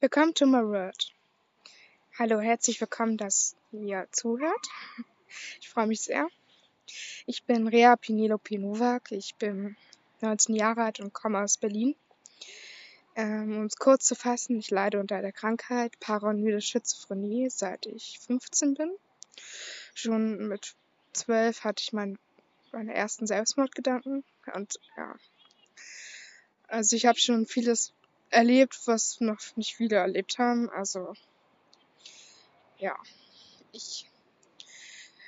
Welcome to my world. Hallo, herzlich willkommen, dass ihr zuhört. Ich freue mich sehr. Ich bin Rea Penelope Nowak. Ich bin 19 Jahre alt und komme aus Berlin. Ähm, um es kurz zu fassen, ich leide unter der Krankheit Paranoide Schizophrenie, seit ich 15 bin. Schon mit 12 hatte ich mein, meine ersten Selbstmordgedanken und ja. Also ich habe schon vieles erlebt, was noch nicht viele erlebt haben. Also ja, ich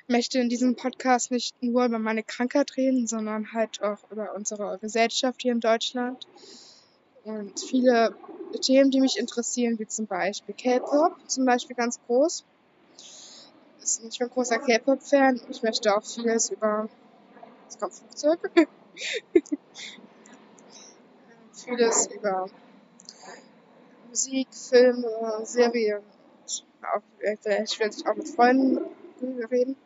möchte in diesem Podcast nicht nur über meine Krankheit reden, sondern halt auch über unsere Gesellschaft hier in Deutschland und viele Themen, die mich interessieren, wie zum Beispiel K-Pop, zum Beispiel ganz groß. Ich bin ein großer K-Pop-Fan. Ich möchte auch vieles über, es kommt Flugzeug, vieles über Musik, Filme, Serien und auch, vielleicht werde ich auch mit Freunden reden.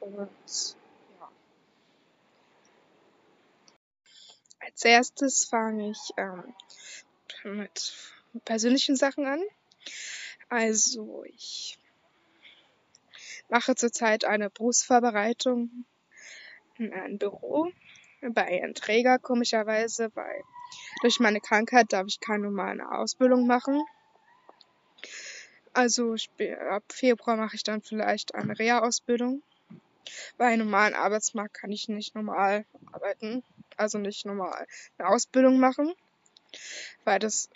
Und ja. Als erstes fange ich ähm, mit persönlichen Sachen an. Also ich mache zurzeit eine Berufsvorbereitung in einem Büro bei einem Träger komischerweise, weil durch meine Krankheit darf ich keine normale Ausbildung machen. Also ab Februar mache ich dann vielleicht eine Reha-Ausbildung. Bei einem normalen Arbeitsmarkt kann ich nicht normal arbeiten, also nicht normal eine Ausbildung machen, weil das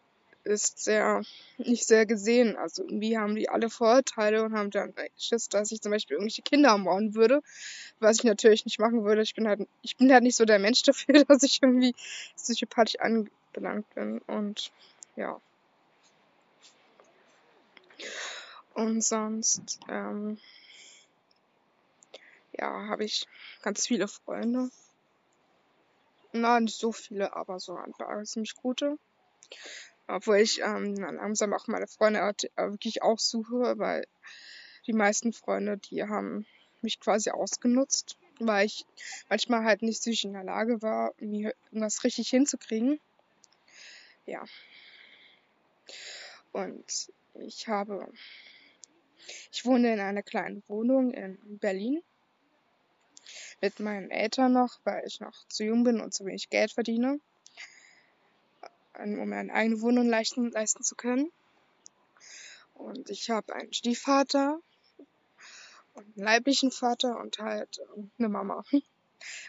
ist sehr, nicht sehr gesehen. Also irgendwie haben die alle Vorurteile und haben dann Schiss, dass ich zum Beispiel irgendwelche Kinder ermorden würde, was ich natürlich nicht machen würde. Ich bin halt, ich bin halt nicht so der Mensch dafür, dass ich irgendwie psychopathisch anbelangt bin und ja. Und sonst, ähm, ja, habe ich ganz viele Freunde. Na, nicht so viele, aber so ein paar ziemlich gute. Obwohl ich ähm, langsam auch meine Freunde äh, wirklich auch suche, weil die meisten Freunde, die haben mich quasi ausgenutzt, weil ich manchmal halt nicht sich in der Lage war, mir irgendwas richtig hinzukriegen. Ja. Und ich habe, ich wohne in einer kleinen Wohnung in Berlin mit meinen Eltern noch, weil ich noch zu jung bin und zu wenig Geld verdiene um mir eine eigene Wohnung leisten, leisten zu können. Und ich habe einen Stiefvater und einen leiblichen Vater und halt eine Mama.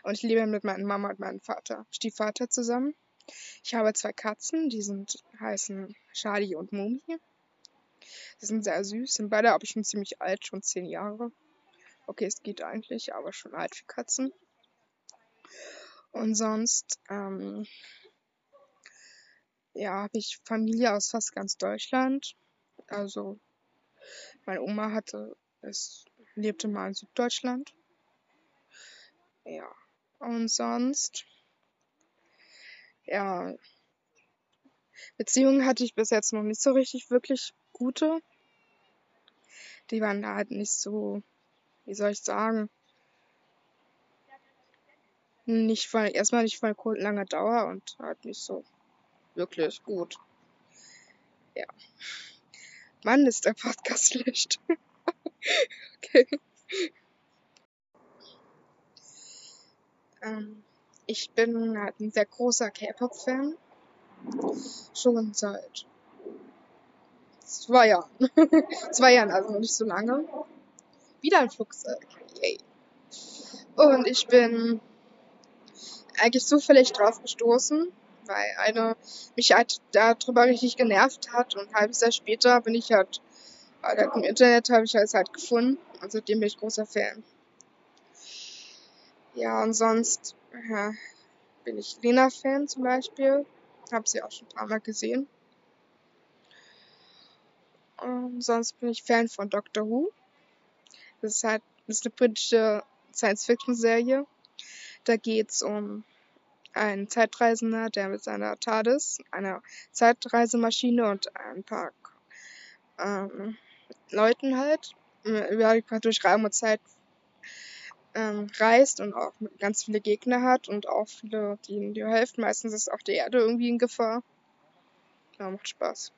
Und ich lebe mit meiner Mama und meinem Vater, Stiefvater zusammen. Ich habe zwei Katzen, die sind heißen Charlie und Mumi. Die sind sehr süß, sind beide aber schon ziemlich alt, schon zehn Jahre. Okay, es geht eigentlich, aber schon alt für Katzen. Und sonst ähm, ja, habe ich Familie aus fast ganz Deutschland. Also meine Oma hatte, es lebte mal in Süddeutschland. Ja. Und sonst, ja, Beziehungen hatte ich bis jetzt noch nicht so richtig wirklich gute. Die waren da halt nicht so, wie soll ich sagen, nicht von, erstmal nicht von langer Dauer und halt nicht so wirklich gut. Ja. Mann, ist der Podcast schlecht. okay. Ähm, ich bin halt ein sehr großer K-Pop-Fan. Schon seit zwei Jahren. zwei Jahren, also noch nicht so lange. Wieder ein Flugzeug. Yay. Und ich bin eigentlich zufällig drauf gestoßen, weil eine mich halt darüber richtig genervt hat und ein halbes Jahr später bin ich halt, halt im Internet habe ich es halt gefunden und seitdem bin ich großer Fan. Ja, und sonst ja, bin ich Lena-Fan zum Beispiel. Habe sie auch schon ein paar Mal gesehen. Und sonst bin ich Fan von Doctor Who. Das ist halt das ist eine britische Science-Fiction-Serie. Da geht's um ein Zeitreisender, der mit seiner TARDIS, einer Zeitreisemaschine und ein paar ähm, Leuten halt über durch Raum und Zeit ähm, reist und auch ganz viele Gegner hat und auch viele, die ihm helfen. Meistens ist auch die Erde irgendwie in Gefahr. Ja, macht Spaß.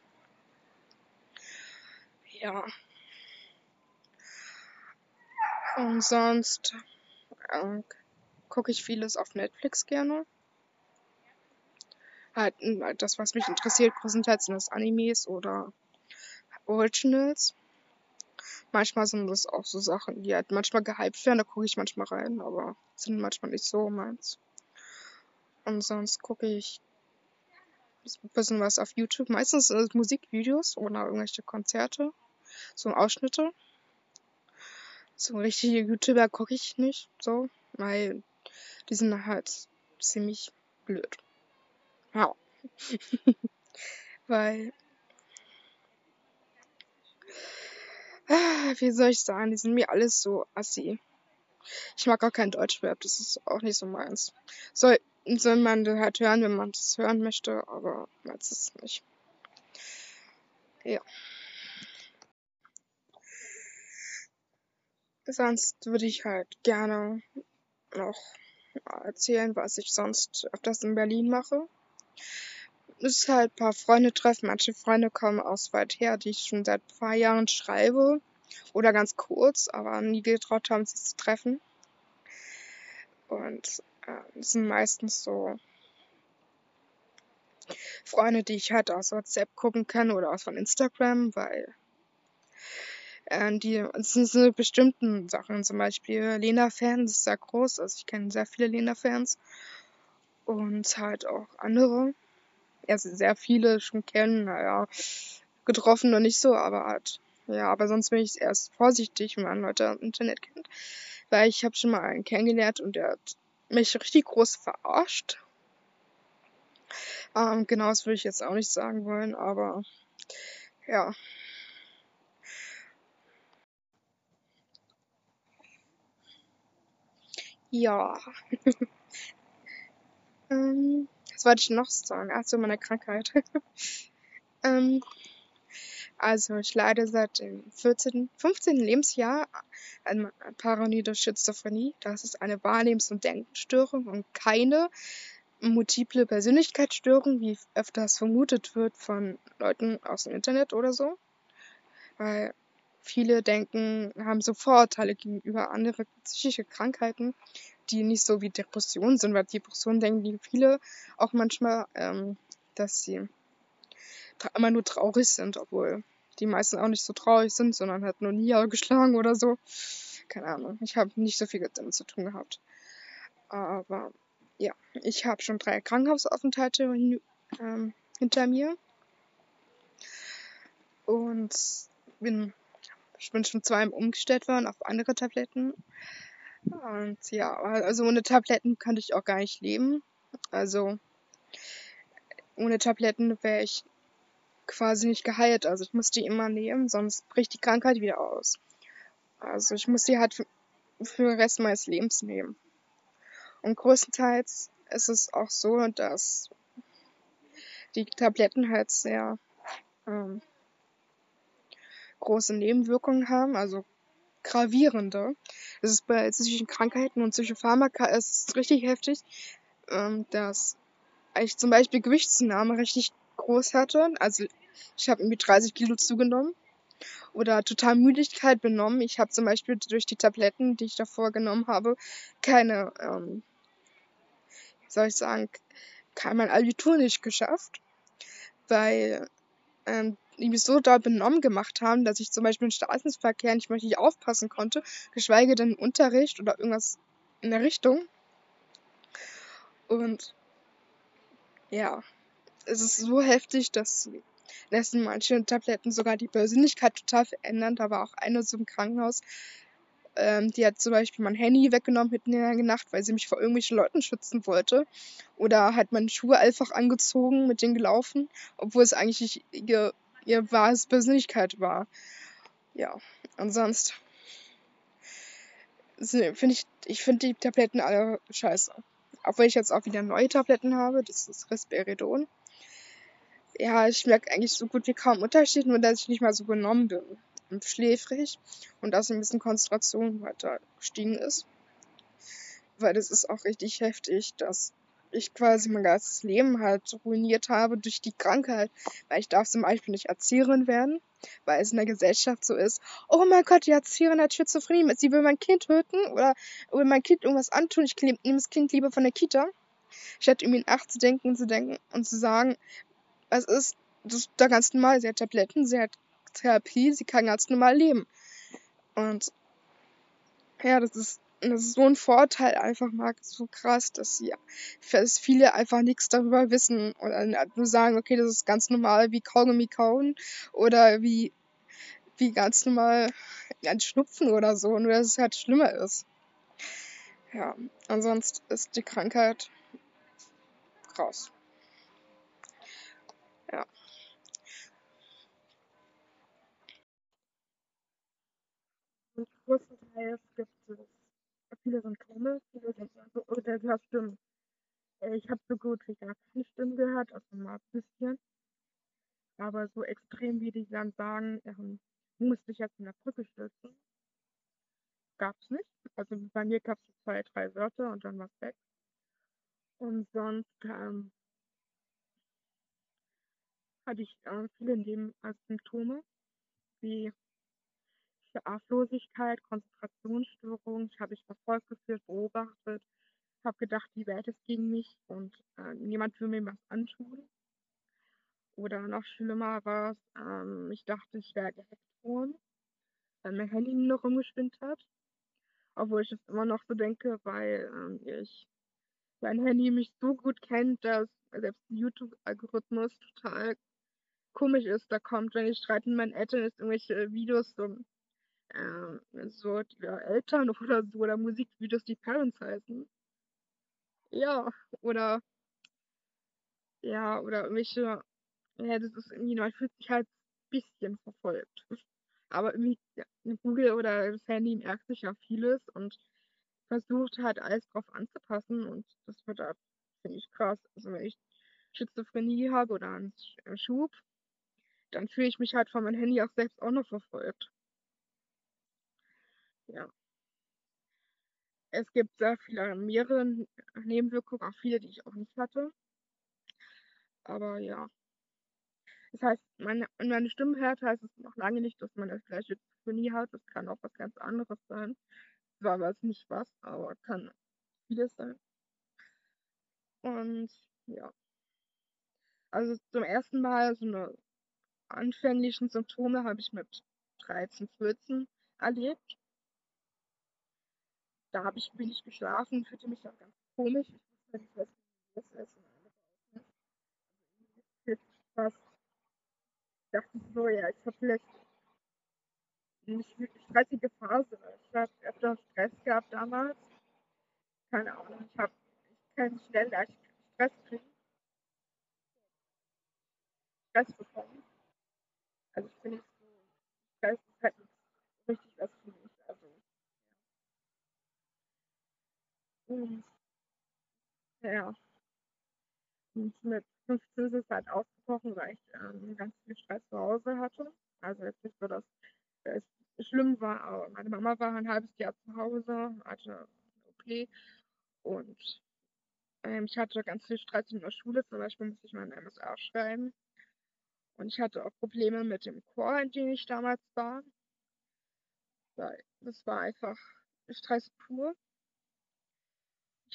Ja. Und sonst äh, gucke ich vieles auf Netflix gerne. Halt, halt das, was mich interessiert, größtenteils sind das Animes oder Originals. Manchmal sind das auch so Sachen, die halt manchmal gehypt werden, da gucke ich manchmal rein, aber sind manchmal nicht so meins. Und sonst gucke ich ein bisschen was auf YouTube. Meistens äh, Musikvideos oder irgendwelche Konzerte. So Ausschnitte. So richtige YouTuber gucke ich nicht so, weil die sind halt ziemlich blöd. Ja. weil wie soll ich sagen, die sind mir alles so assi. Ich mag auch kein Deutschrap, das ist auch nicht so meins. Soll, soll man das halt hören, wenn man das hören möchte, aber meins ist es nicht. Ja. Sonst würde ich halt gerne noch erzählen, was ich sonst öfters in Berlin mache. Ist halt ein paar Freunde treffen. Manche Freunde kommen aus weit her, die ich schon seit ein paar Jahren schreibe. Oder ganz kurz, aber nie getraut haben, sie zu treffen. Und äh, sind meistens so Freunde, die ich halt aus WhatsApp gucken kann oder aus von Instagram, weil äh, die sind so bestimmten Sachen, zum Beispiel Lena-Fans ist sehr groß, also ich kenne sehr viele Lena-Fans und halt auch andere, also sehr viele schon kennen, naja, getroffen noch nicht so, aber halt, ja, aber sonst bin ich erst vorsichtig, wenn man Leute im Internet kennt, weil ich habe schon mal einen kennengelernt und der hat mich richtig groß verarscht. Ähm, genau, das würde ich jetzt auch nicht sagen wollen, aber ja. Ja. ähm, was wollte ich noch sagen? Achso, meine Krankheit. ähm, also ich leide seit dem 14., 15. Lebensjahr an paranoide Schizophrenie. Das ist eine Wahrnehmens- und Denkstörung und keine multiple Persönlichkeitsstörung, wie öfters vermutet wird von Leuten aus dem Internet oder so. Weil viele denken, haben so Vorurteile gegenüber anderen psychische Krankheiten, die nicht so wie Depressionen sind, weil Depressionen denken die viele auch manchmal, ähm, dass sie immer nur traurig sind, obwohl die meisten auch nicht so traurig sind, sondern halt nur nie geschlagen oder so. Keine Ahnung. Ich habe nicht so viel damit zu tun gehabt. Aber ja, ich habe schon drei Krankenhausaufenthalte ähm, hinter mir. Und bin, ich bin schon zweimal umgestellt worden auf andere Tabletten. Und ja, also ohne Tabletten könnte ich auch gar nicht leben. Also ohne Tabletten wäre ich quasi nicht geheilt. Also ich muss die immer nehmen, sonst bricht die Krankheit wieder aus. Also ich muss die halt für, für den Rest meines Lebens nehmen. Und größtenteils ist es auch so, dass die Tabletten halt sehr ähm, große Nebenwirkungen haben, also gravierende. Das ist bei psychischen Krankheiten und Psychopharmaka ist richtig heftig, ähm, dass ich zum Beispiel Gewichtszunahme richtig groß hatte. Also ich habe irgendwie 30 Kilo zugenommen oder total Müdigkeit benommen. Ich habe zum Beispiel durch die Tabletten, die ich davor genommen habe, keine, ähm, wie soll ich sagen, kein mein Abitur nicht geschafft, weil ähm, die mich so doll benommen gemacht haben, dass ich zum Beispiel im Straßenverkehr nicht mehr richtig aufpassen konnte, geschweige denn im Unterricht oder irgendwas in der Richtung. Und ja, es ist so heftig, dass lassen manche Tabletten sogar die Persönlichkeit total verändern. Da war auch eine so im Krankenhaus, ähm, die hat zum Beispiel mein Handy weggenommen mitten in der Nacht, weil sie mich vor irgendwelchen Leuten schützen wollte. Oder hat meine Schuhe einfach angezogen, mit denen gelaufen, obwohl es eigentlich ihr, ihr wahres Persönlichkeit war. Ja, und sonst finde ich, ich finde die Tabletten alle scheiße. Obwohl ich jetzt auch wieder neue Tabletten habe, das ist Risperidon ja, ich merke eigentlich so gut wie kaum Unterschied, nur dass ich nicht mal so genommen bin und schläfrig und dass ein bisschen Konzentration weiter gestiegen ist. Weil das ist auch richtig heftig, dass ich quasi mein ganzes Leben halt ruiniert habe durch die Krankheit. Weil ich darf zum Beispiel nicht Erzieherin werden, weil es in der Gesellschaft so ist, oh mein Gott, die Erzieherin hat Schizophrenie, sie will mein Kind töten oder will mein Kind irgendwas antun, ich nehme das Kind lieber von der Kita. Statt irgendwie nachzudenken und zu denken und zu sagen, es ist, das da ganz normal, sie hat Tabletten, sie hat Therapie, sie kann ganz normal leben. Und ja, das ist das ist so ein Vorteil einfach mal so krass, dass sie, dass viele einfach nichts darüber wissen oder nur sagen, okay, das ist ganz normal wie Kaugummi kauen oder wie, wie ganz normal ein Schnupfen oder so, nur dass es halt schlimmer ist. Ja, ansonsten ist die Krankheit krass. Ja. Größtenteils gibt viele Symptome, viele Symptome, oder du hast Stimmen. Ich habe so gut wie gar keine Stimmen gehört, also mal ein bisschen. Aber so extrem, wie die dann sagen, ähm, musste ich jetzt in der Brücke stürzen. Gab's nicht. Also bei mir gab es zwei, drei Wörter und dann war's weg. Und sonst ähm, hatte ich äh, viele Nebensymptome, wie Schlaflosigkeit, Konzentrationsstörung. Ich habe mich verfolgt gefühlt, beobachtet, habe gedacht, die Welt ist gegen mich und äh, niemand will mir was antun. Oder noch schlimmer war es, ähm, ich dachte, ich wäre gehackt worden, weil mein Handy nur rumgespinnt hat. Obwohl ich es immer noch so denke, weil ähm, ich mein Handy mich so gut kennt, dass selbst YouTube-Algorithmus total komisch ist. Da kommt, wenn ich streite mit meinen Eltern, ist irgendwelche Videos so äh, so ja, Eltern oder so oder Musikvideos, die Parents heißen. Ja, oder ja, oder irgendwelche, ja, das ist irgendwie, man fühlt sich halt ein bisschen verfolgt. Aber irgendwie, ja, Google oder das Handy merkt sich ja vieles und versucht halt alles drauf anzupassen und das wird halt, finde ich krass. Also wenn ich Schizophrenie habe oder einen Schub, dann fühle ich mich halt von meinem Handy auch selbst auch noch verfolgt. Ja. Es gibt sehr viele mehrere Nebenwirkungen, auch viele, die ich auch nicht hatte. Aber ja. Das heißt, meine, meine Stimmhärte heißt es noch lange nicht, dass man das gleiche Schizophrenie hat. Das kann auch was ganz anderes sein. Zwar weiß nicht was, aber kann vieles sein. Und ja. Also zum ersten Mal so eine anfänglichen Symptome habe ich mit 13, 14 erlebt da habe ich wenig geschlafen, fühlte mich auch ganz komisch. Ich wusste nicht, was los ist und. Also was. Ich dachte so, ja, ich habe vielleicht nicht wirklich stressige Phase. Ich habe öfter Stress gehabt damals. Keine Ahnung, ich habe ich kann schnell leicht Stress kriegen. Stress bekommen. Also ich bin nicht so, Stress ist halt nicht richtig was für mich. Und ja. Und mit 15 ist es halt ausgebrochen, weil ich ähm, ganz viel Stress zu Hause hatte. Also jetzt nicht so, dass es schlimm war, aber meine Mama war ein halbes Jahr zu Hause, hatte eine OP und ähm, ich hatte ganz viel Stress in der Schule, zum Beispiel musste ich meinen MSR schreiben. Und ich hatte auch Probleme mit dem Chor, in dem ich damals war. Das war einfach Stress pur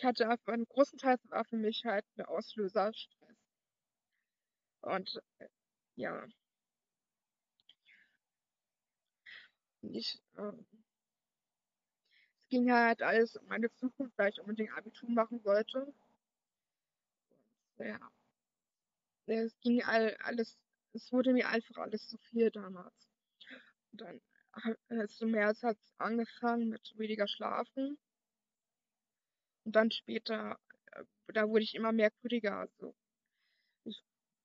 ich hatte einen großen Teil war für mich halt der Auslöser Stress. Und äh, ja. Ich, ähm, es ging halt alles um meine Zukunft, weil ich unbedingt Abitur machen wollte. Und, ja. Es ging all, alles, es wurde mir einfach alles zu viel damals. Und dann, also im März hat es angefangen mit weniger Schlafen. Und dann später, äh, da wurde ich immer merkwürdiger. Also ich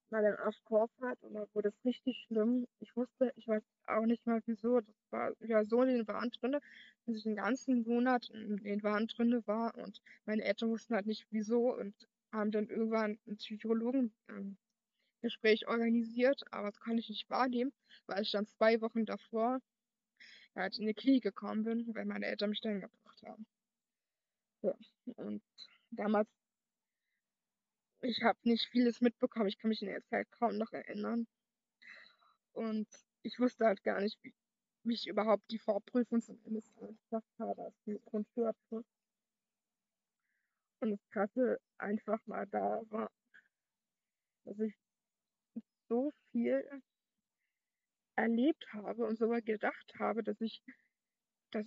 war dann auf Vorfahrt und da wurde es richtig schlimm. Ich wusste, ich weiß auch nicht mal wieso. Das war ja so in den Waren drinne, dass ich den ganzen Monat in den Waren drinne war und meine Eltern wussten halt nicht wieso und haben dann irgendwann ein Psychologen ähm, organisiert, aber das konnte ich nicht wahrnehmen, weil ich dann zwei Wochen davor halt in die Klinik gekommen bin, weil meine Eltern mich dann gebracht haben. Ja. Und damals ich habe nicht vieles mitbekommen. Ich kann mich in der Zeit kaum noch erinnern. Und ich wusste halt gar nicht, wie, wie ich überhaupt die Vorprüfung zum MSA geschafft habe, als die Grundschulabschluss. Und das Krasse einfach mal da war, dass ich so viel erlebt habe und sogar gedacht habe, dass ich, dass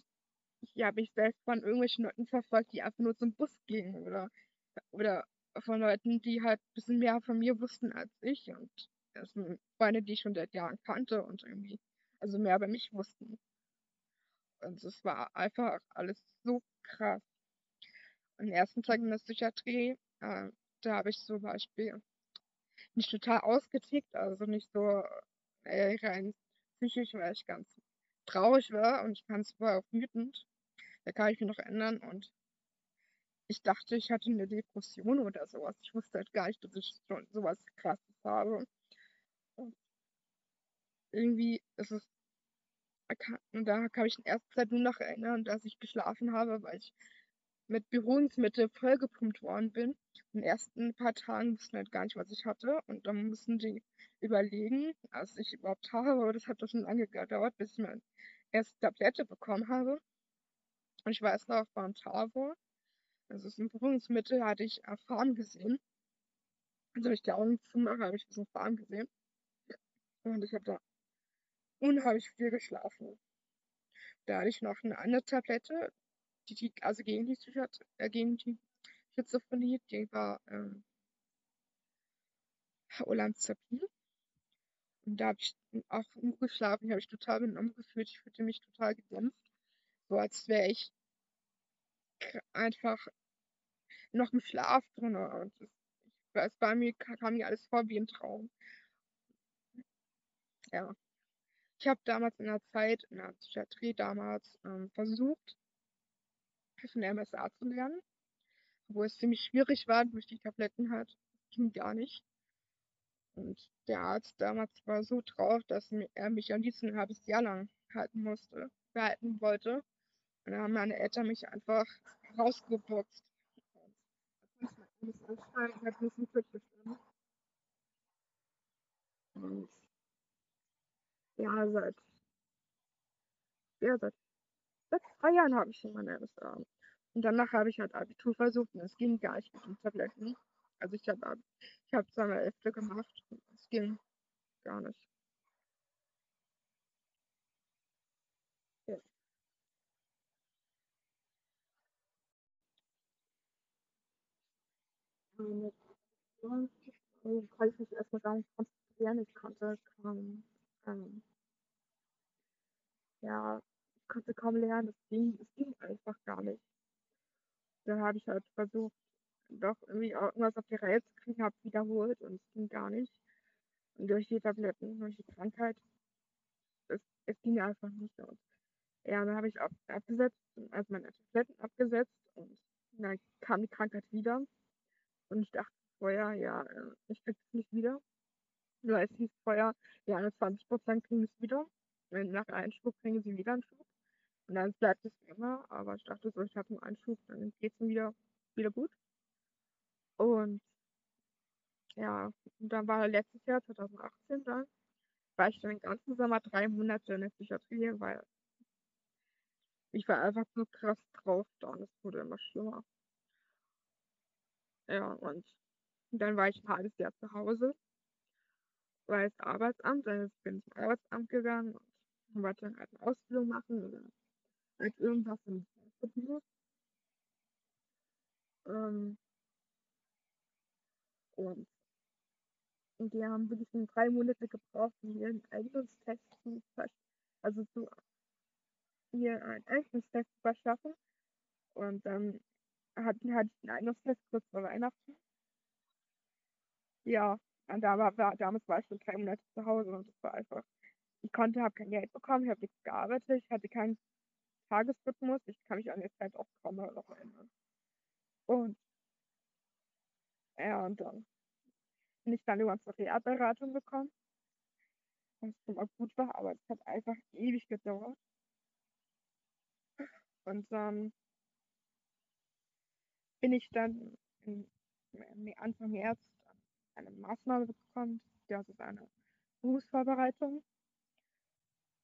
ich habe ich selbst von irgendwelchen Leuten verfolgt, die einfach nur zum Bus gingen oder oder von Leuten, die halt ein bisschen mehr von mir wussten als ich und das sind Freunde, die ich schon seit Jahren kannte und irgendwie also mehr über mich wussten. Und es war einfach alles so krass. Am ersten Tag in der Psychiatrie, äh, da habe ich zum Beispiel nicht total ausgetickt, also nicht so äh, rein psychisch, weil ich ganz traurig war und ich ganz war auch wütend. Da kann ich mich noch ändern und ich dachte, ich hatte eine Depression oder sowas. Ich wusste halt gar nicht, dass ich schon sowas krasses habe. Und irgendwie ist es und da kann ich in erster Zeit nur noch erinnern, dass ich geschlafen habe, weil ich mit Beruhigungsmittel vollgepumpt worden bin. In den ersten paar Tagen wussten halt gar nicht, was ich hatte. Und dann mussten die überlegen, was ich überhaupt habe. Aber das hat doch schon lange gedauert, bis ich meine erste Tablette bekommen habe. Und ich weiß noch, beim Tavo, also das Beruhigungsmittel, hatte ich Farben gesehen. Also ich die Augen zumache, habe ich ein bisschen Farben gesehen. Und ich habe da unheimlich viel geschlafen. Da hatte ich noch eine andere Tablette, die, also gegen die, Psychiat äh, gegen die Schizophrenie, die war ähm, Olanzapin. Und da habe ich auch geschlafen, habe ich total benommen gefühlt. Ich fühlte mich total gedämpft. So als wäre ich einfach noch im Schlaf drin. Und es, bei mir kam mir alles vor wie ein Traum. Ja. Ich habe damals in der Zeit, in der Psychiatrie damals, ähm, versucht, ein MSA zu lernen, wo es ziemlich schwierig war durch die Tabletten halt. Ging gar nicht. Und der Arzt damals war so drauf, dass er mich am liebsten ein halbes Jahr lang halten musste, behalten wollte. Und dann haben meine Eltern mich einfach rausgeboxt. Und ja, seit, ja, seit Seit zwei Jahren habe ich schon meine MSA. Und danach habe ich halt Abitur versucht und es ging gar nicht mit den Tabletten. Also ich habe ich hab zweimal Elfte gemacht und es ging gar nicht. Ja. Ähm, also konnte ich mich erstmal gar nicht konzentrieren. Ich konnte kaum, ähm, ja, konnte kaum lernen, das ging, es ging einfach gar nicht. Dann habe ich halt versucht, doch irgendwie irgendwas auf die Reihe zu kriegen, habe wiederholt und es ging gar nicht. Und durch die Tabletten, durch die Krankheit, es, es ging einfach nicht. Und ja, dann habe ich ab, abgesetzt, also meine Tabletten abgesetzt und dann kam die Krankheit wieder. Und ich dachte vorher, ja, äh, ich krieg es nicht wieder. Weil es hieß vorher, ja, 20% kriegen es wieder. Nach Einschub kriegen sie wieder einen Schub. Und dann bleibt es immer, aber ich dachte so, ich habe einen Einschub, dann geht es mir wieder, wieder gut. Und ja, und dann war letztes Jahr, 2018 dann, war ich dann den ganzen Sommer drei Monate in der Psychiatrie, weil ich war einfach so krass drauf da und es wurde immer schlimmer. Ja, und dann war ich ein halbes Jahr zu Hause, weil das Arbeitsamt, dann bin ich zum Arbeitsamt gegangen und wollte dann halt eine Ausbildung machen oder halt irgendwas im Business. Ähm, und, die haben wirklich nur drei Monate gebraucht, um ihren Eignungstest zu also zu mir einen Eignungstest zu verschaffen. Und dann hatten hatte ich einen Eignungstest kurz vor Weihnachten. Ja, und da war, war, damals war ich schon drei Monate zu Hause und das war einfach, ich konnte, habe kein Geld bekommen, ich habe nichts gearbeitet, ich hatte keinen Tagesrhythmus, ich kann mich an die Zeit auch kaum noch erinnern. Und ja, und dann bin ich dann über zur Reha-Beratung gekommen. Was schon mal gut war, aber es hat einfach ewig gedauert. Und dann bin ich dann in nee, Anfang März eine Maßnahme bekommen. Das ist eine Berufsvorbereitung.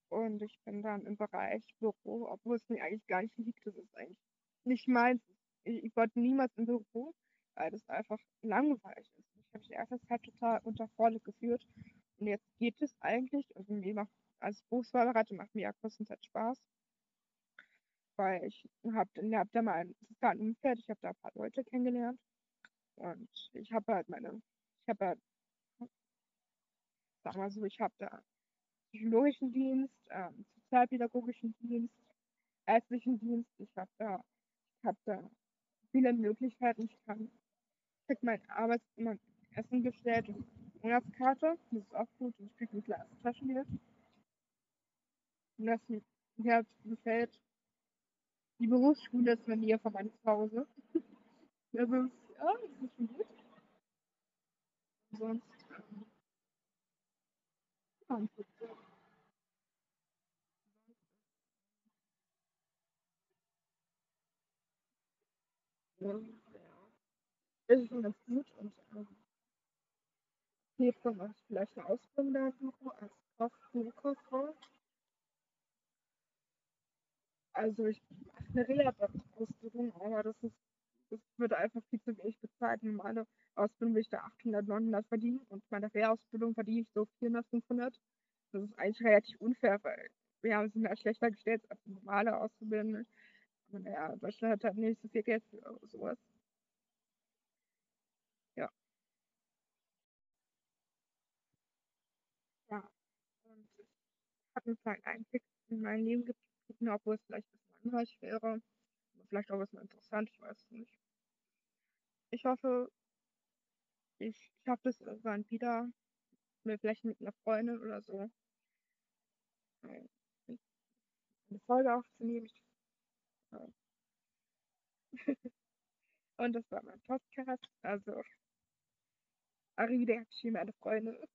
Und ich bin dann im Bereich Büro, obwohl es mir eigentlich gar nicht liegt. Das ist eigentlich nicht meins. Ich, ich wollte niemals im Büro, weil das einfach langweilig ist. Ich habe die erste Zeit total unterfordert gefühlt. Und jetzt geht es eigentlich. Also mir macht als Berufsvorbereitung macht mir ja größtenteils Spaß. Weil ich habe hab da mal ein Umfeld, ich habe da ein paar Leute kennengelernt. Und ich habe halt meine, ich habe halt, sag mal so, ich habe da psychologischen Dienst, ähm, sozialpädagogischen Dienst, ärztlichen Dienst. Ich habe da, ich habe da viele Möglichkeiten. Ich kann, krieg mein Arbeits, mein Essen gestellt und Monatskarte. Das ist auch gut. Und ich krieg ein kleines Taschengeld. Und das mir gefällt. Die Berufsschule ist in der von meinem Zuhause. Das ist, ja, das ist schon gut. Sonst, ähm, ja, ist es schon ganz gut und ähm, hilft dann auch vielleicht eine Ausbildung da suchen als Koch, Bürokauffrau. Also ich mache eine Reha-Ausbildung, aber das ist, das wird einfach viel zu wenig bezahlt. Normale Ausbildung will ich da 800, 900 verdienen und meine Reha-Ausbildung verdiene ich so 400, 500. Das ist eigentlich relativ unfair, weil wir haben sind ja schlechter gestellt als normale Auszubildende. Aber naja, Deutschland hat halt nicht so viel Geld für sowas. Ja. Ja. Und ich habe einen kleinen Einblick in mein Leben gegeben, obwohl es vielleicht ein langweilig wäre. Vielleicht auch bisschen interessant, ich weiß es nicht. Ich hoffe, ich schaffe es irgendwann wieder, mir vielleicht mit einer Freundin oder so eine Folge aufzunehmen. Und das war mein Podcast. Also, Arrivederci, meine Freunde.